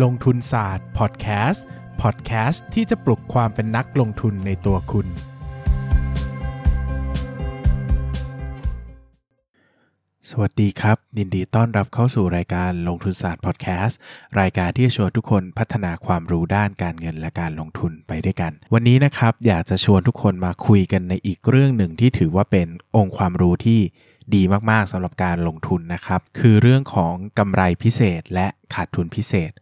ลงทุนศาสตร์พอดแคสต์พอดแคสต์ที่จะปลุกความเป็นนักลงทุนในตัวคุณ สวัสดีครับ ยินดีต้อนรับเข้าสู่รายการลงทุนศาสตร์พอดแคสต์รายการที่จะชวนทุกคนพัฒนาความรู้ด้านการเงินและการลงทุนไปด้วยกัน วันนี้นะครับอยากจะชวนทุกคนมาคุยกันในอีกเรื่องหนึ่งที่ถือว่าเป็นองค์ความรู้ที่ดีมาก ๆสำหรับการลงทุนนะครับ คือเรื่องของกำไรพิเศษและขาดทุนพิเศษ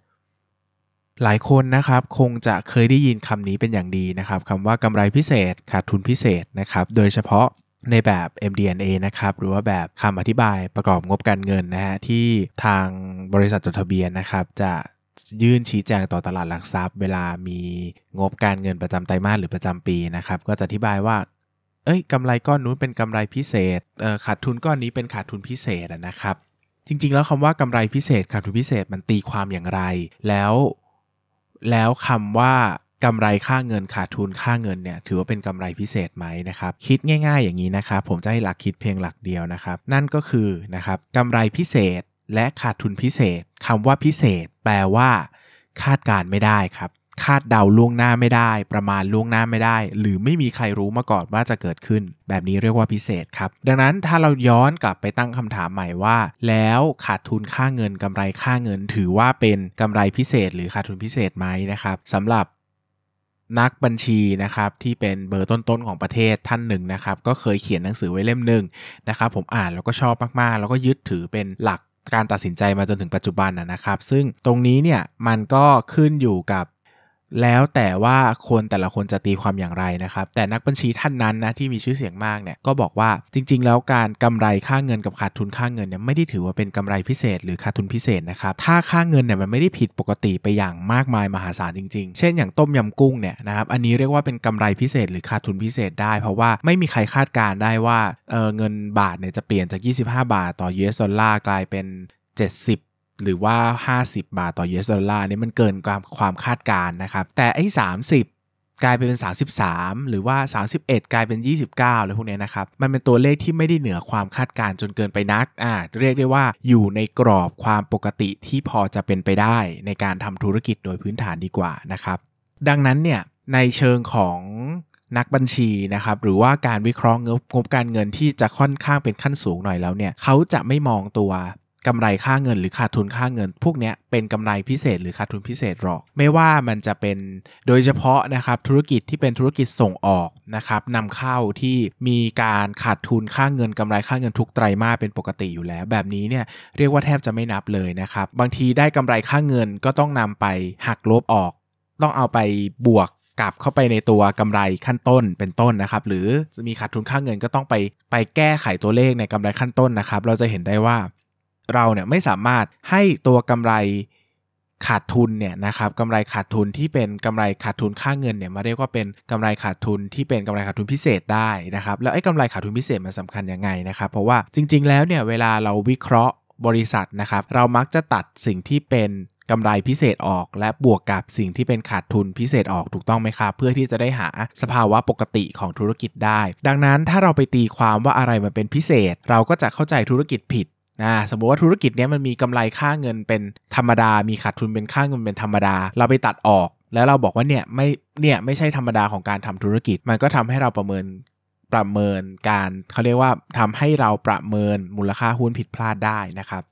หลายคนนะครับคงจะเคยได้ยินคำนี้เป็นอย่างดีนะครับคำว่ากำไรพิเศษขาดทุนพิเศษนะครับโดยเฉพาะในแบบ MD&A นะครับหรือว่าแบบคำอธิบายประกอบงบการเงินนะฮะที่ทางบริษัทจดทะเบียนนะครับจะยื่นชี้แจงต่อตลาดหลักทรัพย์ เวลามีงบการเงินประจำไตรมาสหรือประจำปีนะครับก็จะอธิบายว่าเอ้ยกำไรก้อนนู้นเป็นกำไรพิเศษเขาดทุนก้อนนี้เป็นขาดทุนพิเศษนะครับจริงๆ แล้วคำว่ากำไรพิเศษขาดทุนพิเศษมันตีความอย่างไร แล้ว แล้วคำว่ากำไรค่าเงินขาดทุนค่าเงินเนี่ยถือว่าเป็นกำไรพิเศษไหมนะครับคิดง่าย ๆ อย่างนี้นะครับผมจะให้หลักคิดเพียงหลักเดียวนะครับ นั่นก็คือนะครับกำไรพิเศษและขาดทุนพิเศษคำว่าพิเศษ แปลว่า คาดการไม่ได้ครับ คาดเดาล่วงหน้าไม่ได้ ประมาณล่วงหน้าไม่ได้ หรือไม่มีใครรู้มาก่อนว่าจะเกิดขึ้น แบบนี้เรียกว่าพิเศษครับ ดังนั้นถ้าเราย้อนกลับไปตั้งคำถามใหม่ว่า แล้วขาดทุนค่าเงินกำไรค่าเงิน ถือว่าเป็นกำไรพิเศษ หรือขาดทุนพิเศษไหมนะครับสำหรับนักบัญชีนะครับที่เป็นเบอร์ต้นๆของประเทศท่านหนึ่งนะครับก็เคยเขียนหนังสือไว้เล่มหนึ่งนะครับผมอ่านแล้วก็ชอบมากๆ แล้วก็ยึดถือเป็นหลักการตัดสินใจมาจนถึงปัจจุบันนะครับ ซึ่งตรงนี้เนี่ยมันก็ขึ้นอยู่กับ แล้วแต่ว่าคนแต่ละคนจะตีความอย่างไรนะครับ แต่นักบัญชีท่านนั้นนะที่มีชื่อเสียงมากเนี่ยก็บอกว่าจริง ๆ แล้วการกำไรค่าเงินกับขาดทุนค่าเงินเนี่ยไม่ได้ถือว่าเป็นกำไรพิเศษ หรือขาดทุนพิเศษนะครับถ้าค่าเงินเนี่ยมันไม่ได้ผิดปกติไปอย่างมากมายมหาศาลจริง ๆ เช่นอย่างต้มยำกุ้งเนี่ยนะครับอันนี้เรียกว่าเป็นกำไรพิเศษ หรือขาดทุนพิเศษได้ เพราะว่าไม่มีใครคาดการได้ว่าเออเงินบาทเนี่ยจะเปลี่ยนจาก 25 บาท ต่อ US ดอลลาร์กลายเป็น 70 หรือว่า 50 บาทต่อ US ดอลลาร์นี่มันเกินความความคาดการณ์นะครับ แต่ไอ้ 30กลายเป็น 33 หรือว่า 31 กลายเป็น 29อะไรพวกนี้นะครับ มันเป็นตัวเลขที่ไม่ได้เหนือความคาดการณ์จนเกินไปนัก อ่า เรียกได้ว่าอยู่ในกรอบความปกติที่พอจะเป็นไปได้ในการทำธุรกิจโดยพื้นฐานดีกว่านะครับ ดังนั้นเนี่ยในเชิงของนักบัญชีนะครับหรือว่าการวิเคราะห์งบงบการเงินที่จะค่อนข้างเป็นขั้นสูงหน่อยแล้วเนี่ยเขาจะไม่มองตัว กำไรค่าเงินหรือขาดทุนค่าเงิน พวกนี้เป็นกำไรพิเศษหรือขาดทุนพิเศษหรอก ไม่ว่ามันจะเป็นโดยเฉพาะนะครับธุรกิจที่เป็นธุรกิจส่งออกนะครับนำเข้าที่มีการขาดทุนค่าเงินกำไรค่าเงินทุกไตรมาสเป็นปกติอยู่แล้ว แบบนี้เนี่ยเรียกว่าแทบจะไม่นับเลยนะครับบางทีได้กำไรค่าเงินก็ต้องนำไปหักลบออก ต้องเอาไปบวกกลับเข้าไปในตัวกำไรขั้นต้นเป็นต้นนะครับ หรือจะมีขาดทุนค่าเงินก็ต้องไปไปแก้ไขตัวเลขในกำไรขั้นต้นนะครับ เราจะเห็นได้ว่า เราเนี่ยไม่สามารถให้ตัวกำไรขาดทุนเนี่ยนะครับกำไรขาดทุนที่เป็นกำไรขาดทุนค่าเงินเนี่ยมาเรียกว่าเป็นกำไรขาดทุนที่เป็นกำไรขาดทุนพิเศษได้นะครับแล้วไอ้กำไรขาดทุนพิเศษมันสาคัญยังไงนะครับเพราะว่าจริง ๆ แล้วเนี่ยเวลาเราวิเคราะห์บริษัทนะครับเรามักจะตัดสิ่งที่เป็นกำไรพิเศษออกและบวกกับสิ่งที่เป็นขาดทุนพิเศษออกถูกต้องไหมครับ เพื่อที่จะได้หาสภาวะปกติของธุรกิจได้ ดังนั้นถ้าเราไปตีความว่าอะไรมันเป็นพิเศษ เราก็จะเข้าใจธุรกิจผิด นะสมมติว่าธุรกิจเนี้ยมันมีกำไรค่าเงินเป็นธรรมดา มีขาดทุนเป็นค่าเงินเป็นธรรมดา เราไปตัดออก แล้วเราบอกว่าเนี่ยไม่เนี่ยไม่ใช่ธรรมดาของการทำธุรกิจ มันก็ทำให้เราประเมินประเมินการเขาเรียกว่าทำให้เราประเมินมูลค่าหุ้นผิดพลาดได้นะครับ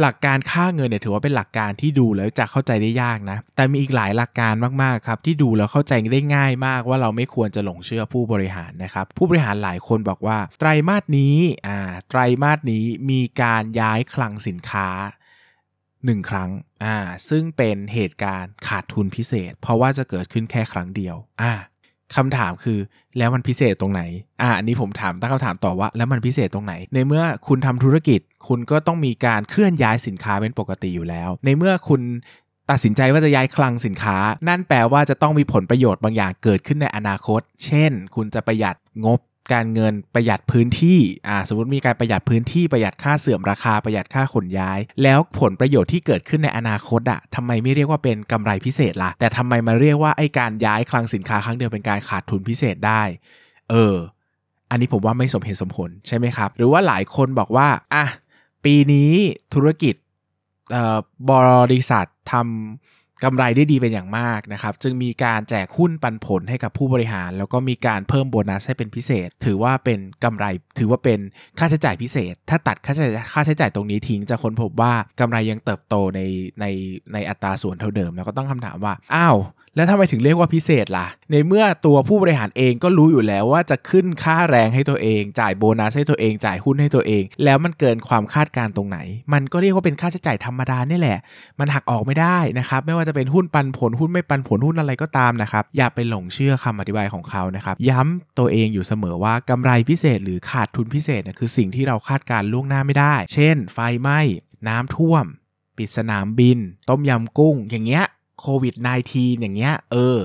หลักการค่าเงินเนี่ยถือว่าเป็นหลักการที่ดูแล้วจะเข้าใจได้ยากนะ แต่มีอีกหลายหลักการมากๆครับที่ดูแล้วเข้าใจได้ง่ายมากว่าเราไม่ควรจะหลงเชื่อผู้บริหารนะครับ ผู้บริหารหลายคนบอกว่า ไตรมาสนี้อ่าไตรมาสนี้มีการย้ายคลังสินค้า1ครั้ง อ่า ซึ่งเป็นเหตุการณ์ขาดทุนพิเศษ เพราะว่าจะเกิดขึ้นแค่ครั้งเดียว อ่า คำถามคือแล้วมันพิเศษตรงไหน อ่าอันนี้ผมถามตั้งคำถามต่อว่า แล้วมันพิเศษตรงไหน ในเมื่อคุณทำธุรกิจ คุณก็ต้องมีการเคลื่อนย้ายสินค้าเป็นปกติอยู่แล้ว ในเมื่อคุณตัดสินใจว่าจะย้ายคลังสินค้า นั่นแปลว่าจะต้องมีผลประโยชน์บางอย่างเกิดขึ้นในอนาคต เช่น คุณจะประหยัดงบ การเงินประหยัดพื้นที่อ่าสมมติมีการประหยัดพื้นที่ประหยัดค่าเสื่อมราคาประหยัดค่าขนย้าย แล้วผลประโยชน์ที่เกิดขึ้นในอนาคตอะทำไมไม่เรียกว่าเป็นกำไรพิเศษล่ะ แต่ทำไมมาเรียกว่าไอการย้ายคลังสินค้าครั้งเดียวเป็นการขาดทุนพิเศษได้ เออ อันนี้ผมว่าไม่สมเหตุสมผลใช่ไหมครับ หรือว่าหลายคนบอกว่าอะปีนี้ธุรกิจบริษัททำ กำไรได้ดีเป็นอย่างมากนะครับ จึงมีการแจกหุ้นปันผลให้กับผู้บริหาร แล้วก็มีการเพิ่มโบนัสให้เป็นพิเศษ ถือว่าเป็นกำไร ถือว่าเป็นค่าใช้จ่ายพิเศษ ถ้าตัดค่าใช้จ่ายค่าใช้จ่ายตรงนี้ทิ้งจะค้นพบว่ากำไรยังเติบโตในในในอัตราส่วนเท่าเดิม แล้วก็ต้องคำถามว่า อ้าว แล้วทำไมถึงเรียกว่าพิเศษล่ะ ในเมื่อตัวผู้บริหารเองก็รู้อยู่แล้วว่าจะขึ้นค่าแรงให้ตัวเอง จ่ายโบนัสให้ตัวเอง จ่ายหุ้นให้ตัวเอง แล้วมันเกินความคาดการตรงไหน มันก็เรียกว่าเป็นค่าใช้จ่ายธรรมดานี่แหละ มันหักออกไม่ได้นะครับ ไม่ว่าจะเป็นหุ้นปันผลหุ้นไม่ปันผลหุ้นอะไรก็ตามนะครับ อย่าไปหลงเชื่อคำอธิบายของเขานะครับ ย้ำตัวเองอยู่เสมอว่ากำไรพิเศษ หรือขาดทุนพิเศษนะคือสิ่งที่เราคาดการล่วงหน้าไม่ได้ เช่น ไฟไหม้น้ำท่วมปิดสนามบิน ต้มยำกุ้ง อย่างเงี้ย โควิด -19 อย่างเงี้ย เออ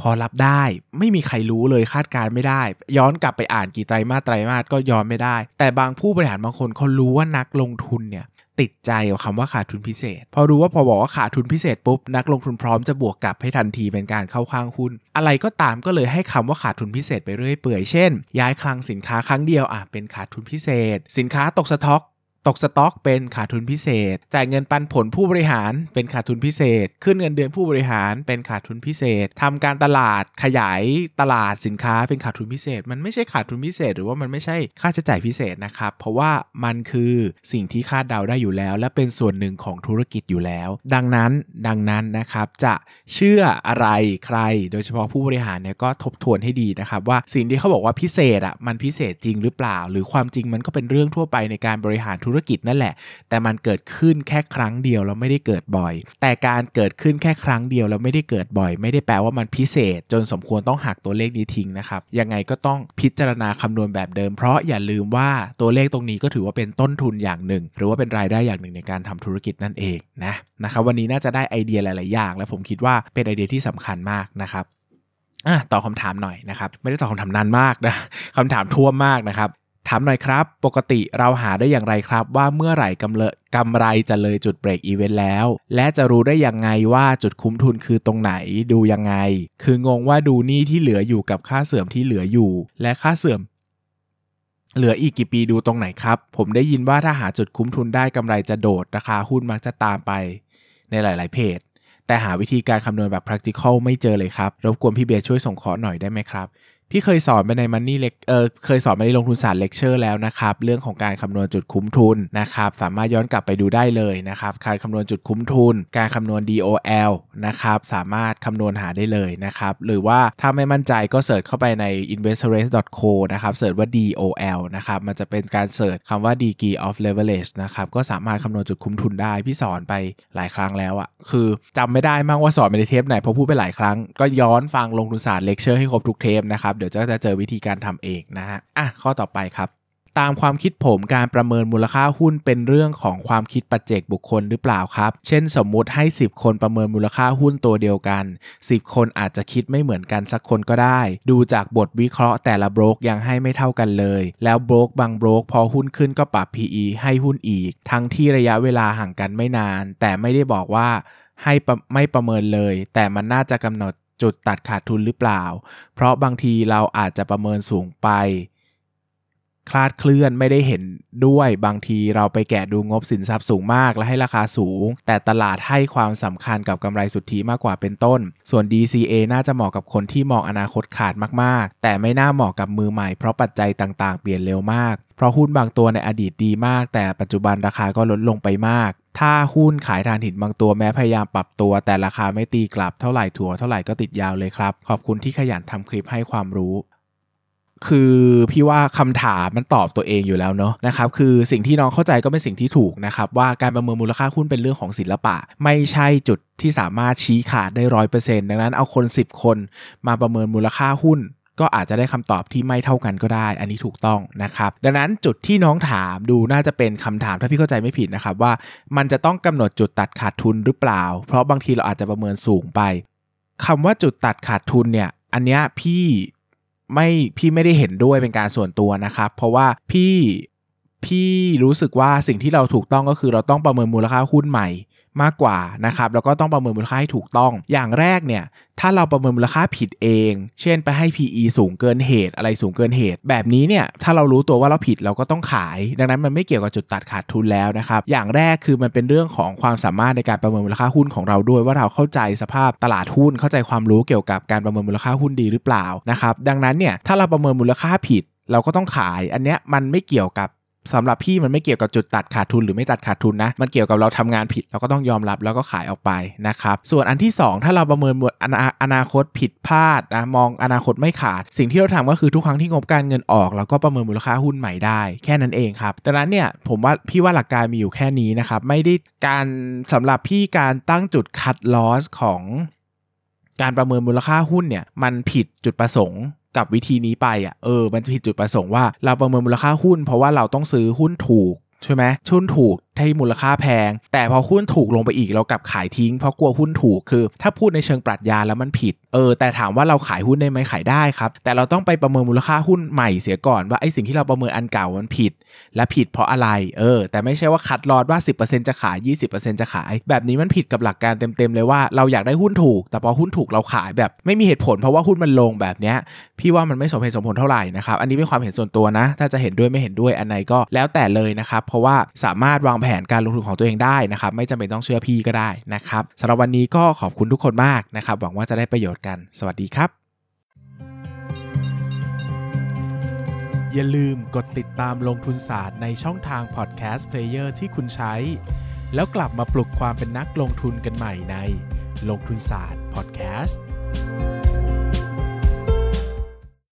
พอรับได้ไม่มีใครรู้เลยคาดการไม่ได้ ย้อนกลับไปอ่านกี่ไตรมาสไตรมาสก็ย้อนไม่ได้ แต่บางผู้บริหารบางคนเขารู้ว่านักลงทุนเนี่ยติดใจกับคำว่าขาดทุนพิเศษ พอรู้ว่าพอบอกว่าขาดทุนพิเศษปุ๊บ นักลงทุนพร้อมจะบวกกลับให้ทันทีเป็นการเข้าข้างหุ้น อะไรก็ตามก็เลยให้คำว่าขาดทุนพิเศษไปเรื่อยเปื่อยเช่น ย้ายคลังสินค้าครั้งเดียวอะเป็นขาดทุนพิเศษ สินค้าตกสต็อก ตกสต็อกเป็นขาดทุนพิเศษ จ่ายเงินปันผลผู้บริหารเป็นขาดทุนพิเศษ ขึ้นเงินเดือนผู้บริหารเป็นขาดทุนพิเศษทำการตลาดขยายตลาดสินค้าเป็นขาดทุนพิเศษ มันไม่ใช่ขาดทุนพิเศษ หรือว่ามันไม่ใช่ค่าใช้จ่ายพิเศษนะครับ เพราะว่ามันคือสิ่งที่คาดเดาได้อยู่แล้ว และเป็นส่วนหนึ่งของธุรกิจอยู่แล้ว ดังนั้นดังนั้นนะครับจะเชื่ออะไรใคร โดยเฉพาะผู้บริหารเนี่ยก็ทบทวนให้ดีนะครับว่าสิ่งที่เขาบอกว่าพิเศษอะมันพิเศษจริงหรือเปล่า หรือความจริงมันก็เป็นเรื่องทั่วไปในการบริหารธุรรกิจนั่นแหละ แต่มันเกิดขึ้นแค่ครั้งเดียวแล้วไม่ได้เกิดบ่อย แต่การเกิดขึ้นแค่ครั้งเดียวแล้วไม่ได้เกิดบ่อย ไม่ได้แปลว่ามันพิเศษ จนสมควรต้องหักตัวเลขนี้ทิ้งนะครับยังไงก็ต้องพิจารณาคำนวณแบบเดิม เพราะอย่าลืมว่าตัวเลขตรงนี้ก็ถือว่าเป็นต้นทุนอย่างหนึ่ง หรือว่าเป็นรายได้อย่างหนึ่งในการทำธุรกิจนั่นเองนะนะครับวันนี้น่าจะได้ไอเดียหลาย ๆ อย่าง และผมคิดว่าเป็นไอเดียที่สำคัญมากนะครับอะตอบคาถามหน่อยนะครับ ไม่ได้ตอบคำถามนานมากนะคำถามท่วมมากนะครับ ถามหน่อยครับ ปกติเราหาได้อย่างไรครับ ว่าเมื่อไหร่กำเลกำไรจะเลยจุดเบรกอีเวนต์แล้ว และจะรู้ได้ยังไงว่าจุดคุ้มทุนคือตรงไหนดูยังไง คืองงว่าดูหนี้ที่เหลืออยู่กับค่าเสื่อมที่เหลืออยู่ และค่าเสื่อม เหลืออีกกี่ปีดูตรงไหนครับ ผมได้ยินว่าถ้าหาจุดคุ้มทุนได้กำไรจะโดดราคาหุ้นมักจะตามไป ในหลาย ๆ เพจแต่หาวิธีการคำนวณแบบ practical ไม่เจอเลยครับ รบกวนพี่เบียร์ช่วยส่งขอหน่อยได้ไหมครับ พี่เคยสอนไปใน Money Lec เออเคยสอนไปในลงทุนศาสตร์เลคเชอร์แล้วนะครับ เรื่องของการคำนวณจุดคุ้มทุนนะครับ สามารถย้อนกลับไปดูได้เลยนะครับ การคำนวณจุดคุ้มทุน การคำนวณ DOL นะครับ สามารถคำนวณหาได้เลยนะครับ หรือว่าถ้าไม่มั่นใจก็ search เข้าไปใน investerest.co นะครับ search ว่า DOL นะครับ มันจะเป็นการ search คำว่า degree of leverage นะครับ ก็สามารถคำนวณจุดคุ้มทุนได้ พี่สอนไปหลายครั้งแล้วอะ่ะคือจำไม่ได้มั่งว่าสอนไปในเทปไหนเพราะพูดไปหลายครั้ง ก็ย้อนฟังลงทุนศาสตร์เลคเชอร์ให้ครบทุกเทปนะครับเดี๋ยวจะเจอวิธีการทำเองนะฮะอะข้อต่อไปครับ ตามความคิดผมการประเมินมูลค่าหุ้นเป็นเรื่องของความคิดปัจเจกบุคคลหรือเปล่าครับ เช่นสมมุติให้ 10 คนประเมินมูลค่าหุ้นตัวเดียวกัน 10 คนอาจจะคิดไม่เหมือนกันสักคนก็ได้ ดูจากบทวิเคราะห์แต่ละโบรกยังให้ไม่เท่ากันเลย แล้วโบรกบางโบรกพอหุ้นขึ้นก็ปรับ PE ให้หุ้นอีก ทั้งที่ระยะเวลาห่างกันไม่นาน แต่ไม่ได้บอกว่าให้ไม่ประเมินเลย แต่มันน่าจะกำหนด จุดตัดขาดทุนหรือเปล่า เพราะบางทีเราอาจจะประเมินสูงไป คลาดเคลื่อนไม่ได้เห็นด้วยบางทีเราไปแกะดูงบสินทรัพย์สูงมากและให้ราคาสูง แต่ตลาดให้ความสำคัญกับกำไรสุทธิมากกว่าเป็นต้น ส่วน DCA น่าจะเหมาะกับคนที่มองอนาคตขาดมากๆ แต่ไม่น่าเหมาะกับมือใหม่เพราะปัจจัยต่างๆ เปลี่ยนเร็วมาก เพราะหุ้นบางตัวในอดีตดีมาก แต่ปัจจุบันราคาก็ลดลงไปมาก ถ้าหุ้นขายทานหินบางตัวแม้พยายามปรับตัว แต่ราคาไม่ตีกลับเท่าไหร่ถัวเท่าไหร่ก็ติดยาวเลยครับ ขอบคุณที่ขยันทำคลิปให้ความรู้ คือพี่ว่าคำถามมันตอบตัวเองอยู่แล้วเนาะนะครับคือสิ่งที่น้องเข้าใจก็เป็นสิ่งที่ถูกนะครับว่าการประเมินมูลค่าหุ้นเป็นเรื่องของศิลปะ ไม่ใช่จุดที่สามารถชี้ขาดได้ร้อยเปอร์เซ็นต์ดังนั้นเอาคน 10 คนมาประเมินมูลค่าหุ้นก็อาจจะได้คำตอบที่ไม่เท่ากันก็ได้ อันนี้ถูกต้องนะครับ ดังนั้นจุดที่น้องถามดูน่าจะเป็นคำถามถ้าพี่เข้าใจไม่ผิดนะครับว่ามันจะต้องกำหนดจุดตัดขาดทุนหรือเปล่า เพราะบางทีเราอาจจะประเมินสูงไปคำว่าจุดตัดขาดทุนเนี่ย อันนี้พี่ ไม่พี่ไม่ได้เห็นด้วยเป็นการส่วนตัวนะครับ เพราะว่าพี่พี่รู้สึกว่าสิ่งที่เราถูกต้องก็คือเราต้องประเมินมูลค่าหุ้นใหม่ มากกว่านะครับแล้วก็ต้องประเมินมูลค่าให้ถูกต้อง อย่างแรกเนี่ยถ้าเราประเมินมูลค่าผิดเอง เช่นไปให้ PE สูงเกินเหตุ อะไรสูงเกินเหตุ แบบนี้เนี่ยถ้าเรารู้ตัวว่าเราผิดเราก็ต้องขาย ดังนั้นมันไม่เกี่ยวกับจุดตัดขาดทุนแล้วนะครับอย่างแรกคือมันเป็นเรื่องของความสามารถในการประเมินมูลค่าหุ้นของเราด้วย ว่าเราเข้าใจสภาพตลาดหุ้นเข้าใจความรู้เกี่ยวกับการประเมินมูลค่าหุ้นดีหรือเปล่านะครับดังนั้นเนี่ยถ้าเราประเมินมูลค่าผิดเราก็ต้องขาย อันเนี้ยมันไม่เกี่ยวกับ สำหรับพี่มันไม่เกี่ยวกับจุดตัดขาดทุนหรือไม่ตัดขาดทุนนะ มันเกี่ยวกับเราทำงานผิดเราก็ต้องยอมรับแล้วก็ขายออกไปนะครับส่วนอันที่ 2 ถ้าเราประเมินอนาอนาคตผิดพลาดนะมองอนาคตไม่ขาด สิ่งที่เราทำก็คือทุกครั้งที่งบการเงินออกเราก็ประเมินมูลค่าหุ้นใหม่ได้ แค่นั้นเองครับดังนั้นเนี่ยผมว่าพี่ว่าหลักการมีอยู่แค่นี้นะครับไม่ได้การสำหรับพี่การตั้งจุดคัดลอสของการประเมินมูลค่าหุ้นเนี่ยมันผิดจุดประสงค์ กับวิธีนี้ไปอะเออมันผิดจุดประสงค์ว่าเราประเมินมูลค่าหุ้น เพราะว่าเราต้องซื้อหุ้นถูกใช่ไหมหุ้นถูก ที่มูลค่าแพง แต่พอหุ้นถูกลงไปอีกเรากลับขายทิ้งเพราะกลัวหุ้นถูกคือ ถ้าพูดในเชิงปรัชญาแล้วมันผิดเออแต่ถามว่าเราขายหุ้นได้ไหมขายได้ครับ แต่เราต้องไปประเมินมูลค่าหุ้นใหม่เสียก่อนว่าไอ้สิ่งที่เราประเมินอันเก่ามันผิด และผิดเพราะอะไรเออ แต่ไม่ใช่ว่าคัดลอดว่า 10%จะขาย 20%จะขาย แบบนี้มันผิดกับหลักการเต็มๆเลยว่าเราอยากได้หุ้นถูก แต่พอหุ้นถูกเราขายแบบไม่มีเหตุผลเพราะว่าหุ้นมันลงแบบเนี้ยพี่ว่ามันไม่สมเหตุสมผลเท่าไหร่นะครับอันนี้เป็นความเห็นส่วนตัวนะ ถ้าจะเห็นด้วยไม่เห็นด้วยอันไหนก็แล้วแต่เลยนะครับเพราะว่าสามารถวางแผนการลงทุนของตัวเองได้นะครับ ไม่จำเป็นต้องเชื่อพี่ก็ได้นะครับสำหรับวันนี้ก็ขอบคุณทุกคนมากนะครับ หวังว่าจะได้ประโยชน์กัน สวัสดีครับ อย่าลืมกดติดตามลงทุนศาสตร์ในช่องทาง podcast player ที่คุณใช้ แล้วกลับมาปลุกความเป็นนักลงทุนกันใหม่ในลงทุนศาสตร์พอดแคสต์